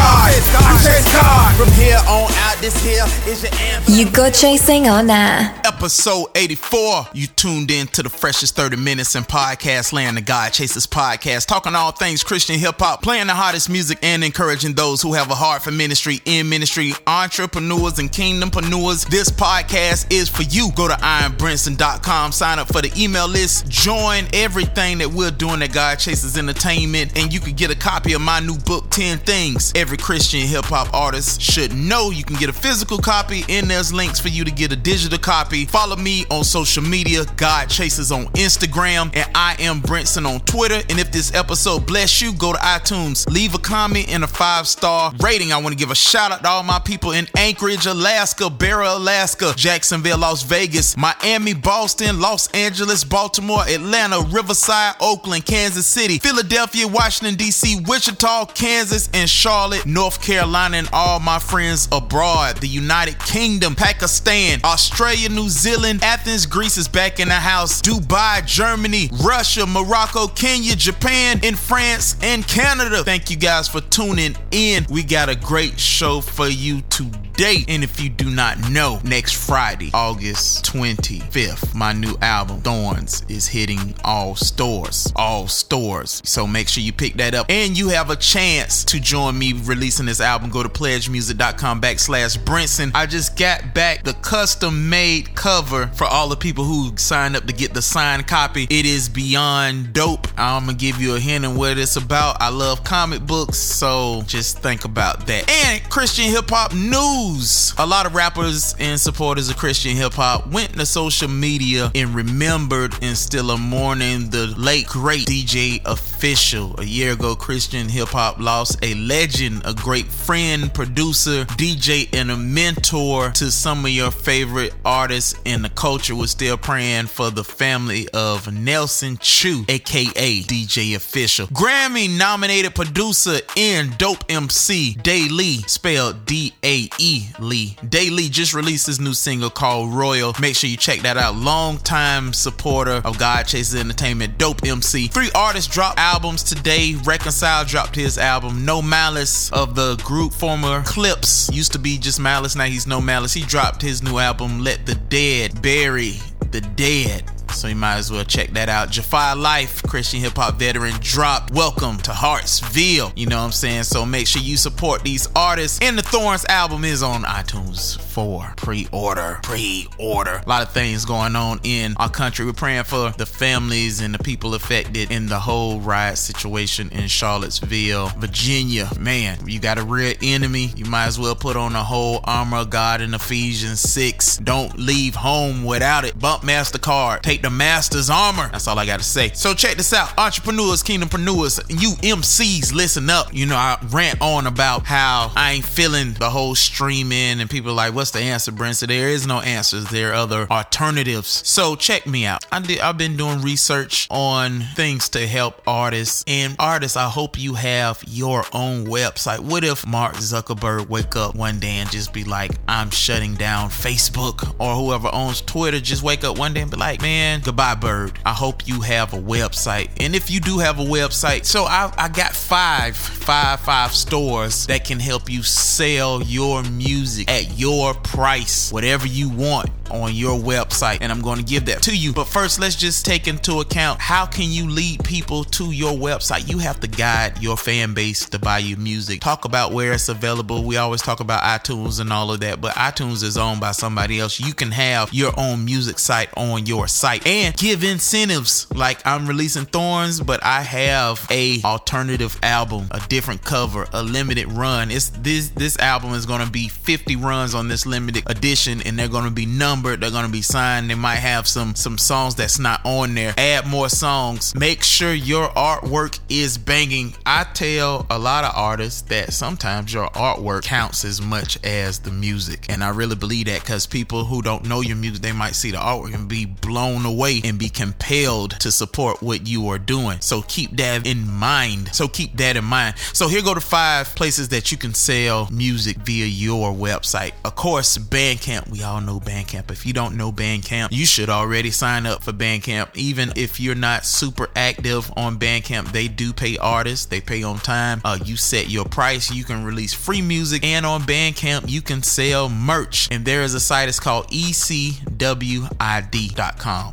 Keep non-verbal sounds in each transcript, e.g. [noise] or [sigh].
God. I chase God. From here on out, this here is your anthem. You go chasing on that. Episode 84. You tuned in to the freshest 30 minutes in podcast land, the God Chasers podcast, talking all things Christian hip hop, playing the hottest music, and encouraging those who have a heart for ministry, in ministry, entrepreneurs, and kingdompreneurs. This podcast is for you. Go to ironbrinson.com, sign up for the email list, join everything that we're doing at God Chasers Entertainment, and you can get a copy of my new book, 10 Things Every Christian Hip Hop Artist Should Know. You can get a physical copy, and there's links for you to get a digital copy. Follow me on social media, God Chasers on Instagram, and I am Brinson on Twitter. And if this episode bless you, go to iTunes, leave a comment and a five star rating. I want to give a shout out to all my people in Anchorage, Alaska, Barrow, Alaska, Jacksonville, Las Vegas, Miami, Boston, Los Angeles, Baltimore, Atlanta, Riverside, Oakland, Kansas City, Philadelphia, Washington, D.C., Wichita, Kansas, and Charlotte, North Carolina, and all my friends abroad, the United Kingdom, Pakistan, Australia, New Zealand, Athens, Greece is back in the house, Dubai, Germany, Russia, Morocco, Kenya, Japan, and France, and Canada. Thank you guys for tuning in. We got a great show for you today. And if you do not know, next Friday, August 25th, my new album, Thorns, is hitting all stores. All stores. So make sure you pick that up. And you have a chance to join me releasing this album. Go to pledgemusic.com backslash Brinson. I just got back the custom made cover for all the people who signed up to get the signed copy. It is beyond dope. I'm gonna give you a hint of what it's about. I love comic books, so just think about that. And Christian hip hop news. A lot of rappers and supporters of Christian hip hop went to social media and remembered and still are mourning the late great DJ Official. A year ago, Christian hip hop lost a legend, a great friend, producer, DJ, and a mentor to some of your favorite artists in the culture. Was still praying for the family of Nelson Chu, aka DJ Official. Grammy nominated producer and dope MC Dae-Lee, spelled D A E Lee. Dae-Lee just released his new single called Royal. Make sure you check that out. Longtime supporter of God Chasers Entertainment, dope MC. Three artists dropped albums today. Reconcile dropped his album. No Malice of the group former Clipse used to be just Malice. Now he's No Malice. He dropped his new album, Let the Dead Bury the Dead. So you might as well check that out. Jafar Life, Christian hip hop veteran, drop. Welcome to Hartsville. You know what I'm saying? So make sure you support these artists. And the Thorns album is on iTunes for pre-order. Pre-order. A lot of things going on in our country. We're praying for the families and the people affected in the whole riot situation in Charlottesville, Virginia. Man, you got a real enemy. You might as well put on the whole armor of God in Ephesians 6. Don't leave home without it. Bump MasterCard. Take the master's armor. That's all I gotta say. So check this out. Entrepreneurs, kingdompreneurs, you MCs, listen up. You know, I rant on about how I ain't feeling the whole streaming and people like, what's the answer, Brent? So there is no answers. There are other alternatives. So check me out. I did, I've been doing research on things to help artists. And artists, I hope you have your own website. What if Mark Zuckerberg wake up one day and just be like, I'm shutting down Facebook or whoever owns Twitter just wake up one day and be like, man, goodbye, bird. I hope you have a website. And if you do have a website, so I, I got five, five, five stores that can help you sell your music at your price, whatever you want on your website. And I'm going to give that to you. But first, let's just take into account how can you lead people to your website? You have to guide your fan base to buy your music. Talk about where it's available. We always talk about iTunes and all of that, but iTunes is owned by somebody else. You can have your own music site on your site and give incentives. Like I'm releasing Thorns, but I have a alternative album, a different cover, a limited run. It's this this album is going to be 50 runs on this limited edition and they're going to be numbered They're gonna be signed. They might have some some songs that's not on there. Add more songs. Make sure your artwork is banging. I tell a lot of artists that sometimes your artwork counts as much as the music, and I really believe that because people who don't know your music, they might see the artwork and be blown away and be compelled to support what you are doing. So keep that in mind. So keep that in mind. So here go to five places that you can sell music via your website. Of course, Bandcamp. We all know Bandcamp. If you don't know Bandcamp, you should already sign up for Bandcamp. Even if you're not super active on Bandcamp, they do pay artists. They pay on time. Uh, you set your price. You can release free music, and on Bandcamp you can sell merch. And there is a site. It's called ECWID.com.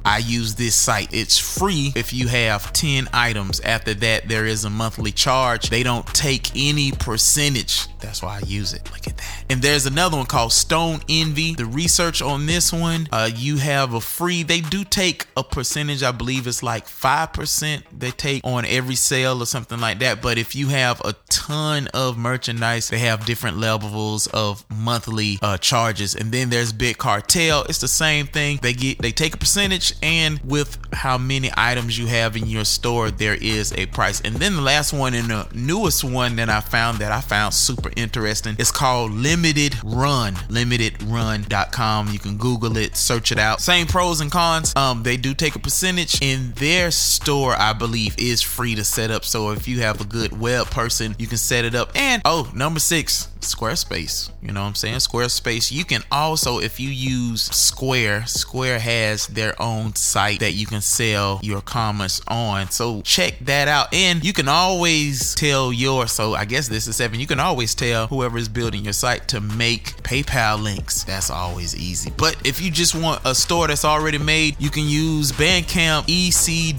I use this site. It's free if you have 10 items. After that, there is a monthly charge. They don't take any percentage. That's why I use it. Look at that. And there's another one called Storenvy. The research on this one, uh, you have a free, they do take a percentage. I believe it's like 5% they take on every sale or something like that. But if you have a ton of merchandise, they have different levels of monthly uh, charges. And then there's Big Cartel. It's the same thing. They get, they take a percentage and with how many items you have in your store, there is a price. And then the last one and the newest one that I found that I found super interesting. It's called Limited Run. LimitedRun.com. You can Google it, search it out. Same pros and cons. Um, they do take a percentage. In their store, I believe, is free to set up. So if you have a good web person, you can set it up. And oh, number six, Squarespace. You know what I'm saying? Squarespace. You can also, if you use Square, Square has their own site that you can sell your commerce on. So check that out. And you can always tell your, so I guess this is seven, you can always tell whoever is building your site to make PayPal links. That's always easy. But if you just want a store that's already made, you can use Bandcamp, ECWID.com,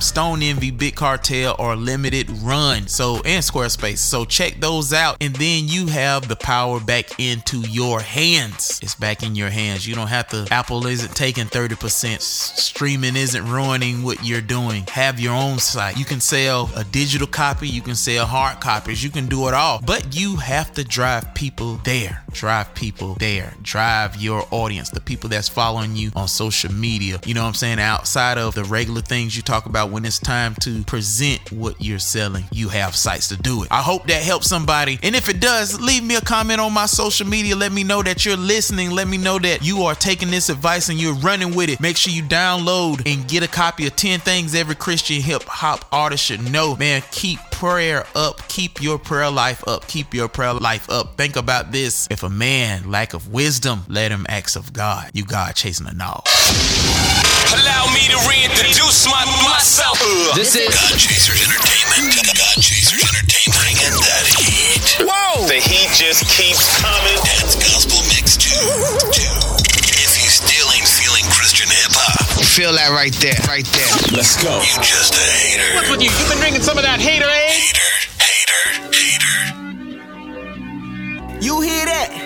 Storenvy, Big Cartel, or Limited Run. So, and Squarespace. So check those out. And then you have the power back into your hands. It's back in your hands. You don't have to, Apple isn't taking 30%. Streaming isn't ruining what you're doing. Have your own site. You can sell a digital copy, you can sell hard copies, you can do it all. But you have to drive people there. Drive people there. Drive your audience, the people that's following you on social media. You know what I'm saying? Outside of the regular things you talk about when it's time to present what you're selling, you have sites to do it. I hope that helps somebody. And if it does, leave me a comment on my social media. Let me know that you're listening. Let me know that you are taking this advice and you're running with it. Make sure you download and get a copy of 10 Things Every Christian Hip Hop Artist Should Know. Man, keep prayer up. Keep your prayer life up. Keep your prayer life up. Think about this. If a man lack of wisdom, let him ask of God. You God chasing a knob. Allow me to reintroduce my, myself. This is God Chasers Entertainment. God Chasers Entertainment. Bringing that heat. The heat just keeps coming. That's Gospel Mix 2. If you still ain't feeling Christian hip hop, feel that right there, right there. Let's go. you just a hater. What's with you? You've been drinking some of that hater eh? Hater, hater, hater. You hear that?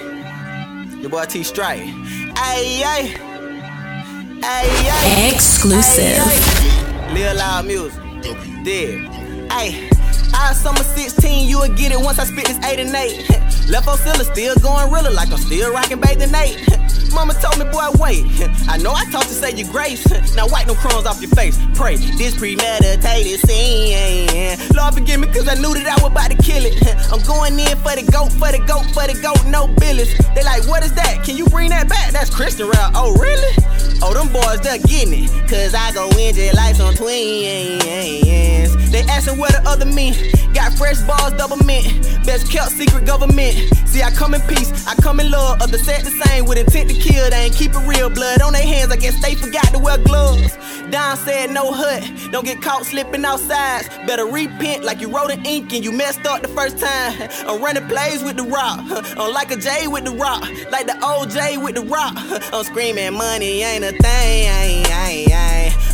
Your boy T Strike. Ay, ay. Ay, ay. Exclusive. Ay, ay. Lil Loud Music. Dead. Ay. I summer 16, you will get it once I spit this 8 and 8. [laughs] Left Oscilla still going realer like I'm still rocking bathing [laughs] Nate. Mama told me, boy, wait. [laughs] I know I taught to say your grace. Now wipe them crumbs off your face. Pray, this premeditated sin. Lord forgive me, cause I knew that I was about to kill it. [laughs] I'm going in for the goat, for the goat, for the goat, no billies. They like, what is that? Can you bring that back? That's Christian rap. Oh, really? Oh, them boys, they're getting it. Cause I go in just like some twins. They asking where the other men. Got fresh balls, double mint. Best kept secret government. See, I come in peace, I come in love. Others set the same with intent to kill. They ain't keep it real. Blood on their hands, I guess they forgot to wear gloves. Don said no hut. Don't get caught slipping outside. Better repent like you wrote in ink and you messed up the first time. [laughs] I'm running plays with the rock. [laughs] I'm like a J with the rock. Like the OJ with the rock. [laughs] I'm screaming money ain't a thing.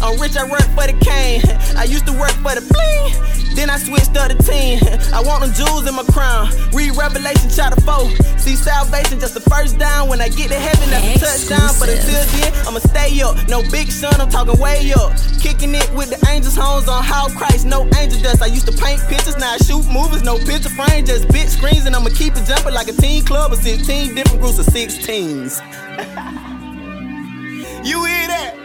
I'm rich, I work for the cane. I used to work for the bling. Then I switched up the team. [laughs] I want them jewels in my crown. Read Revelation chapter 4. See salvation just the first down. When I get to heaven, that's a touchdown. But until then, I'ma stay up. No big son, I'm talking way up. Kicking it with the angels' homes on how Christ, no angel dust. I used to paint pictures, now I shoot movies, no picture frame, just big screens. And I'ma keep it jumping like a teen club of 16 different groups of 16s. [laughs] you hear that?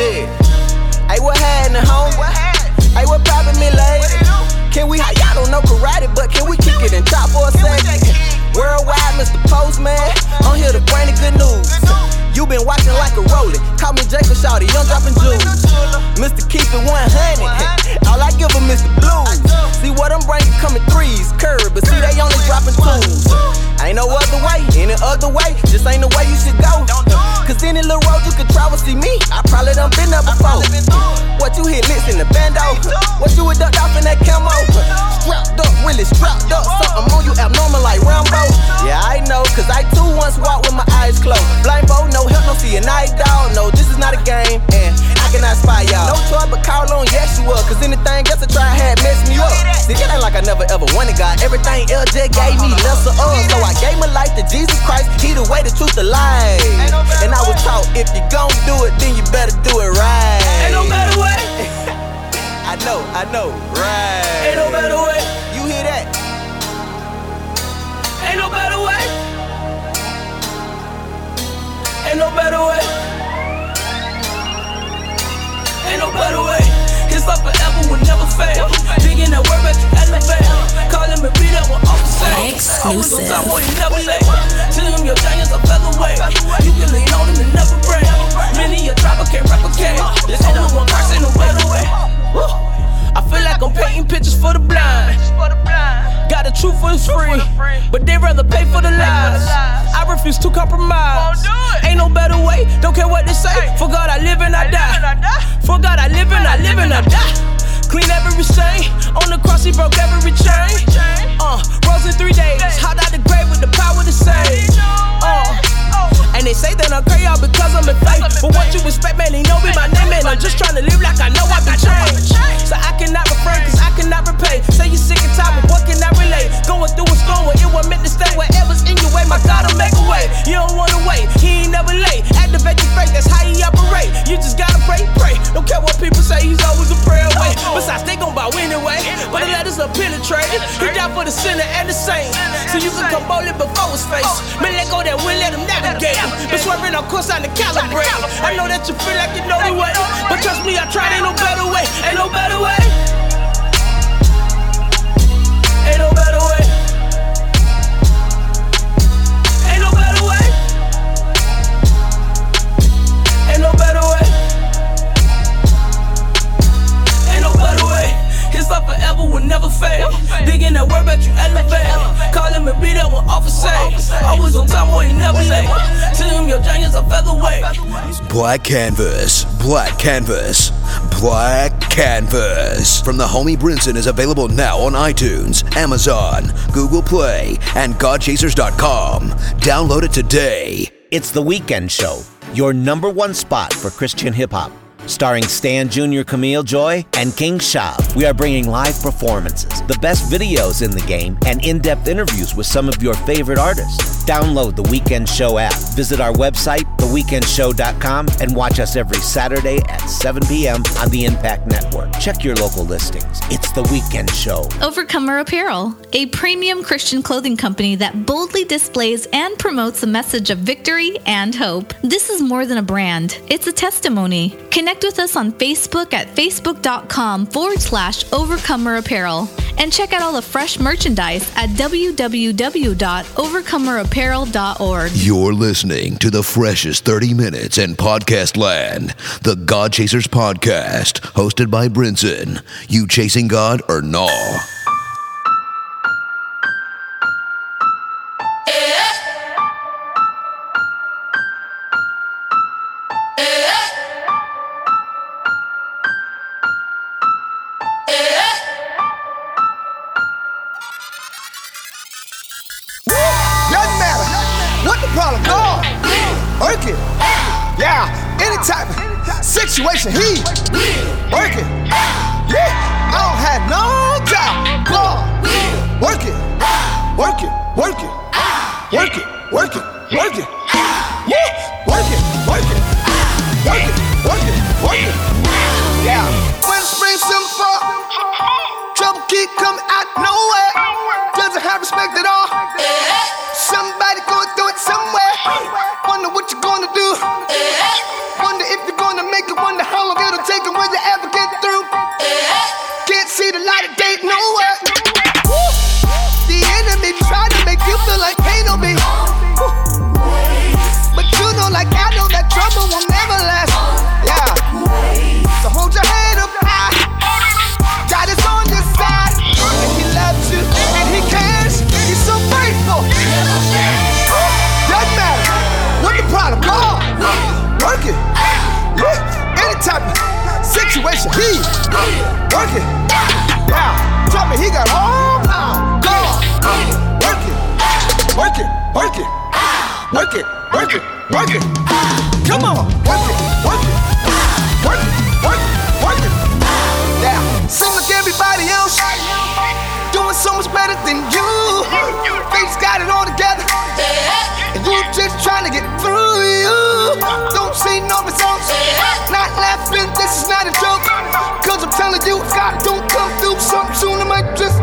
Dead. Hey, what happening, home? Hey, what poppin' me, lady? Can we, y'all don't know karate, but can we kick it and chop for a second? Worldwide, Mr. Postman, I'm here to bring the good news. You been watching like a rolling. Call me Jacob Shawty, young dropping jewels. Mr. Keep It 100. All I give 'em is the blues. See what I'm bringing coming threes, curve, but see they only dropping twos. Ain't no other way, any other way, just ain't the way you should go. Cause any little road you could travel, see me, I been there before. What you hit licks in the bando? What you ducked off in that camo? Strapped up, really strapped up, something on you abnormal like Rambo. Yeah, I know, cause I too once walked with my eyes closed. Blindfold, no help, no see a night dog. No, this is not a game, and I cannot spy y'all. No choice but call on Yeshua, cause anything else I try had messed me up. See, it ain't like I never ever wanted God. Everything else gave me lesser of. So I gave my life to Jesus Christ. He the way, the truth, the life. And I was taught if you gon' do it, then you better do it I know, I know, right. Ain't no better way. You hear that? Ain't no better way. Ain't no better way. Ain't no better way. His love forever will never fail. That word back elevate. Exclusive. Never late. To him, your giants are featherweight. You can lean on him rather pay for the lies. I refuse to compromise. Ain't no better way, don't care what they say. For God I live and I die. For God I live and I live and I die. Clean every stain. On the cross, he broke every chain. Uh, rose in three days. Hot out the grave with the power to save. Uh, and they say that I'm crazy all because I'm in faith. But what you expect, man, they know me my name, man. I'm just trying to live like I know I've been changed. So I cannot refrain, cause I cannot repay. Say you sick and tired, but what can I relate? Going through a storm where it wasn't meant to stay. Whatever's in your way, my God will make a way. You don't wanna wait, he ain't never late. Activate your faith, that's how he operate. You just gotta pray, pray. Don't care what people say, he's always a prayer away. Besides, they gon' bow anyway. But the letters are penetrated. He died for the sinner and the saint. So you can come boldly before his face. Man, let go that will navigate. But swerving on course on the calibrate. I know that you feel like you know the way. But trust me, I tried, ain't no better way. Ain't no better way. Ain't no better way. Never fail. Digging that word, but you elevate. Call him and beat up when offer say. Always on time, boy, he never late. To him, your giants are featherweight. Black Canvas, Black Canvas, Black Canvas from the homie Brinson is available now on iTunes, Amazon, Google Play, and GodChasers.com. Download it today. It's the Weekend Show, your number one spot for Christian hip hop. Starring Stan Jr. Camille Joy and King Shab. we are bringing live performances, the best videos in the game, and in depth interviews with some of your favorite artists. Download the Weekend Show app, visit our website, theweekendshow.com, and watch us every Saturday at 7 p.m. on the Impact Network. Check your local listings. It's the Weekend Show. Overcomer Apparel, a premium Christian clothing company that boldly displays and promotes a message of victory and hope. This is more than a brand, it's a testimony. Connect with us on Facebook at facebook.com forward slash Overcomer Apparel and check out all the fresh merchandise at www.overcomerapparel.org. You're listening to the freshest 30 minutes in podcast land, the God Chasers podcast, hosted by Brinson. You chasing God or no? problem. God, work it. Yeah, any type of situation, he work it. Yeah, I don't have no job. God, work it, work it, work it, work it, work it, work it. Yeah, work it, work it, work it, work it, work it. work it. Come on, work it, work it, work it, work it, work it. Now, same like everybody else, doing so much better than you. They just got it all together, and you just trying to get through you. Don't see no results. Not laughing, this is not a joke. Cause I'm telling you, if God don't come through something soon, I might just.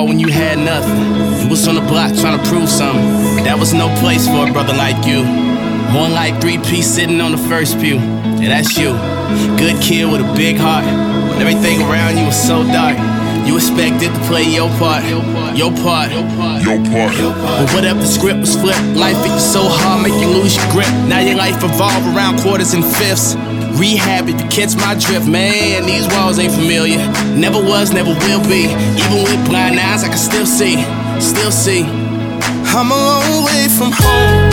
Call when you had nothing. You was on the block trying to prove something. That was no place for a brother like you. One like three piece sitting on the first pew. Yeah, that's you. Good kid with a big heart. When everything around you was so dark. You expected to play your part, your part, your part, your part. But what if the script was flipped? Life hit you so hard, make you lose your grip. Now your life evolve around quarters and fifths. Rehab if you catch my drift, man. These walls ain't familiar. Never was, never will be. Even with blind eyes, I can still see, still see. I'm a long way from home,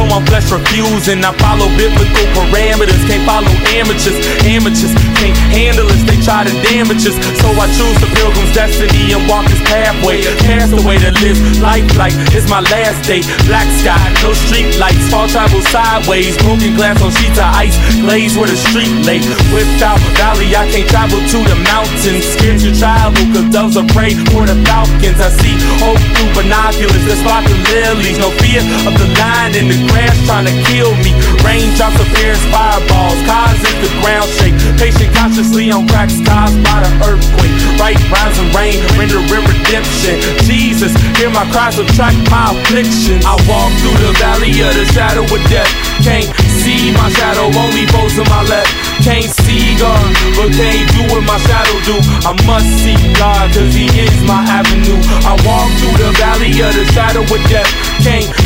So I'm flesh refusing. I follow biblical parameters, can't follow amateurs. Amateurs can't handle us, they try to damage us. So I choose the pilgrim's destiny and walk this pathway. Cast away to live life like it's my last day. Black sky, no street lights, fall travel sideways. Broken glass on sheets of ice, glaze where the street lay. Whipped out valley, I can't travel to the mountains. Scared to travel, cause doves are prey for the falcons. I see hope through binoculars that spot the lilies. No fear of the lion in the grass trying to kill me. Raindrops appear as fireballs, causes the ground shake. Patient consciously on cracks caused by the earthquake. Right rhymes and rain, rendering redemption. Jesus, hear my cries, subtract my affliction. I walk through the valley of the shadow of death. Can't see my shadow, only foes to my left. Can't see God, but can't do what my shadow do. I must seek God, cause He is my avenue. I walk through the valley of the shadow of death. Can't see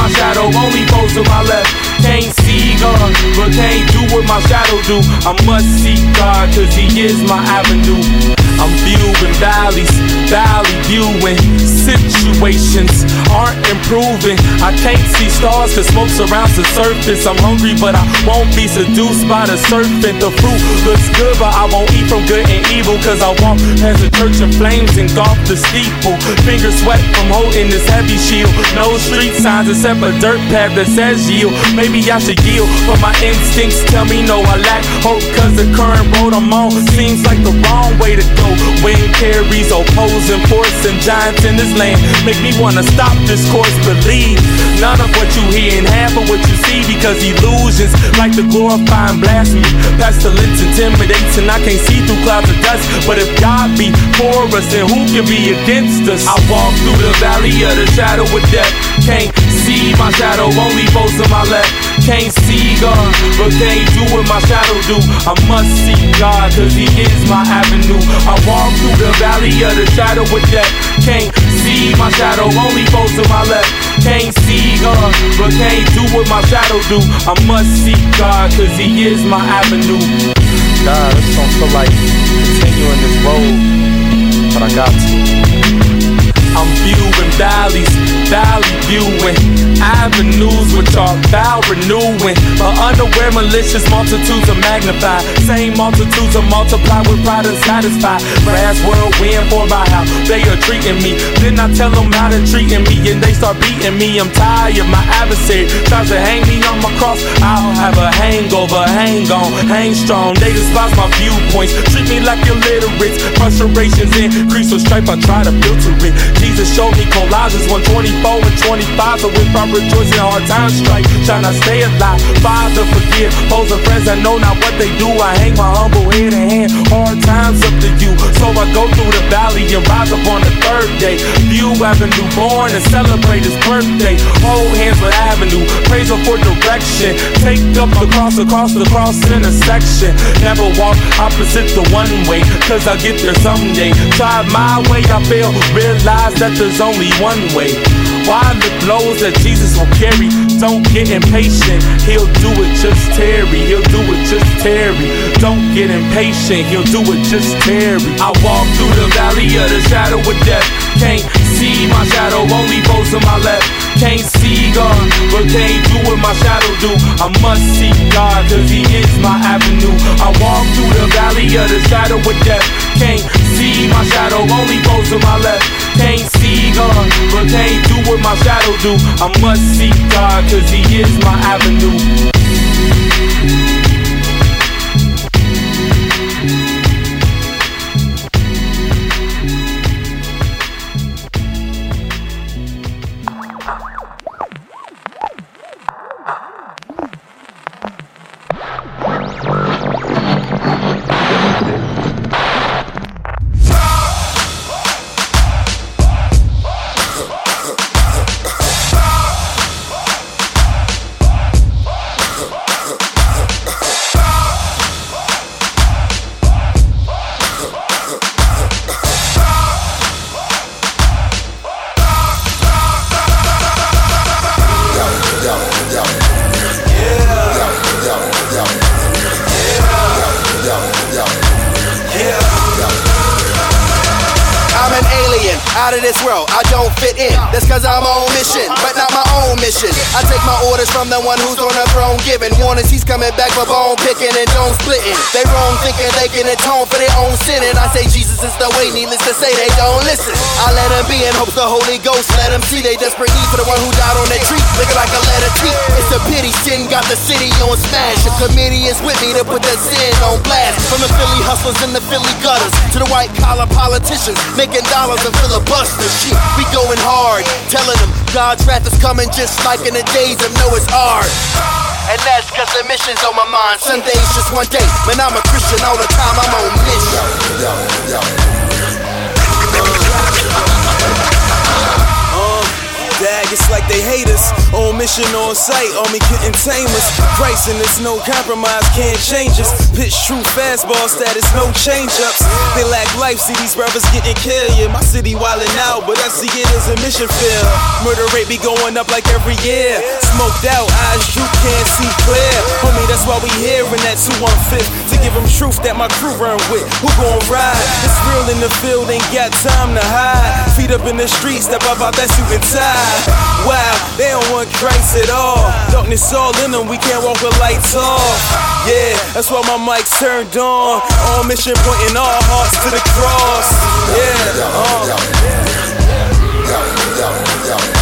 my shadow, only foes to my left. Can't see God, but can't do what my shadow do. I must seek God, cause He is my avenue. I'm viewing valleys, valley viewing situations aren't improving. I can't see stars cause smoke surrounds the surface. I'm hungry, but I won't be seduced by the serpent. The fruit looks good, but I won't eat from good and evil cause I walk past the church in flames and golf the steeple. Fingers sweat from holding this heavy shield. No street signs except a dirt path that says yield. Maybe I should yield, but my instincts tell me no. I lack hope cause the current road I'm on seems like the wrong way to go. Wind carries opposing force and giants in this land make me wanna stop this course. Believe none of what you hear and half of what you see because illusions like the glorifying blasphemy. Pestilence intimidates and I can't see through clouds of dust. But if God be for us, then who can be against us? I walk through the valley of the shadow of death. Can't see my shadow, only foes to my left. Can't see God, but can't do what my shadow do. I must see God, cause He is my avenue. I walk through the valley of the shadow of death. Can't see my shadow, only foes to my left. Can't see God, but can't do what my shadow do. I must see God, cause He is my avenue. God, this don't feel like continuing this road, but I got to. I'm viewing valleys, valley viewing avenues which are vow renewing. But unaware malicious multitudes are magnified. Same multitudes are multiplied with pride and satisfied. Brass whirlwind for my how they are treating me. Then I tell them how they're treating me and they start beating me. I'm tired, my adversary tries to hang me on my cross. I'll have a hangover, hang on, hang strong. They despise my viewpoints, treat me like illiterates. Frustrations increase with strife, I try to filter it. Jesus showed me Colossians 124 and 25. So if I rejoice in hard times, strike, trying to stay alive. Father, forgive foes and friends that know not what they do. I hang my humble head and hand hard times up to you. So I go through the valley and rise up on the third day. View Avenue born and celebrate his birthday. Hold hands with Avenue, praise him for direction. Take up the cross across the cross intersection. Never walk opposite the one way, cause I'll get there someday. Try my way, I fail. Realize that there's only one way. Why the blows that Jesus will carry? Don't get impatient, he'll do it just Terry. He'll do it just Terry. Don't get impatient, he'll do it just Terry. I walk through the valley of the shadow of death. Can't see my shadow, only foes to my left. Can't see God, but can't do what my shadow do. I must see God, cause he is my avenue. I walk through the valley of the shadow of death. Can't see my shadow, only foes to my left. Can't do what my shadow do. I must seek God, cause he is my avenue. Out of this world, I don't fit in. That's cause I'm on mission, but not my own mission. I take my orders from the one who's on the throne giving warnings. He's coming back for bone picking and don't splitting. They wrong thinking they can atone for their own sin. And I say Jesus is the way, needless to say, they don't listen. I let them be in hopes the Holy Ghost let them see they desperate need for the one who died on that tree. Looking like a letter T. It's a pity sin got the city on smash. The is with me to put that sin on blast. From the Philly hustlers and the Philly gutters to the white collar politicians making dollars and filibusters. Shit, we going hard, telling them God's wrath is coming just like in the days of Noah's Ark. And that's cause the mission's on my mind. Sunday's just one day. Man, I'm a Christian all the time. I'm on mission. Dag, it's like they hate us. On mission, on on me couldn't tame us. And there's no compromise, can't change us. Pitch true fastball status, no change ups. They lack life, see these brothers getting killed. Yeah, my city wildin' out, but I see it as a mission field. Murder rate be going up like every year. Smoked out, eyes you can't see clear. Homie, that's why we here in that 215 to give them truth that my crew run with. Who gon' ride? It's real in the field, ain't got time to hide. Feet up in the streets, step up out that suit and tie. Wow, they don't want Christ at all. Darkness all in them, we can't walk with lights off. Yeah, that's why my mic's turned on. On mission, pointing all hearts to the cross. Yeah, Yo,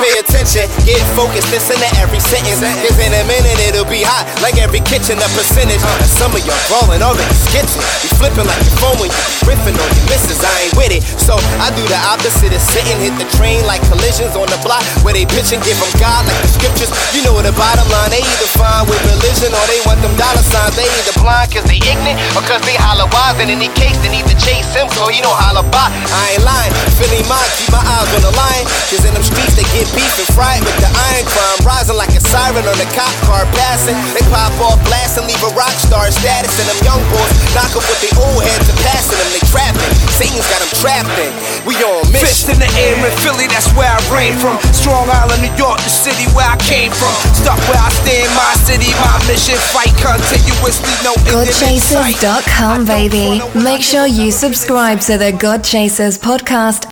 Pay attention, get focused, listen to every sentence. Cause in a minute it'll be hot, like every kitchen, a percentage. Some of y'all crawling already skitching. Be flipping like your phone when you riffing on your misses. I ain't with it. So I do the opposite of sitting, hit the train like collisions on the block where they pitch and give them God like the scriptures. You know the bottom line, they either fine with religion or they want them dollar signs. They either blind cause they ignorant or cause they holler wise. And in any case, they need to chase him so he don't holler by. I ain't lying, Philly mine, keep my eyes on the line. Cause in them streets they get beef and fry with the iron crime. Rising like a siren on a cop car passing. They pop off blast and leave a rock star status. And them young boys knock up with their old heads and passing them. They trapping. Satan's got them trapped in. We on Fist in the air in Philly, that's where I reign from. Strong Island, New York, the city where I came from. Stuck where I stay in my city, my mission, fight continuously, no end in sight. Godchasers.com, baby. Make sure you subscribe to the God Chasers podcast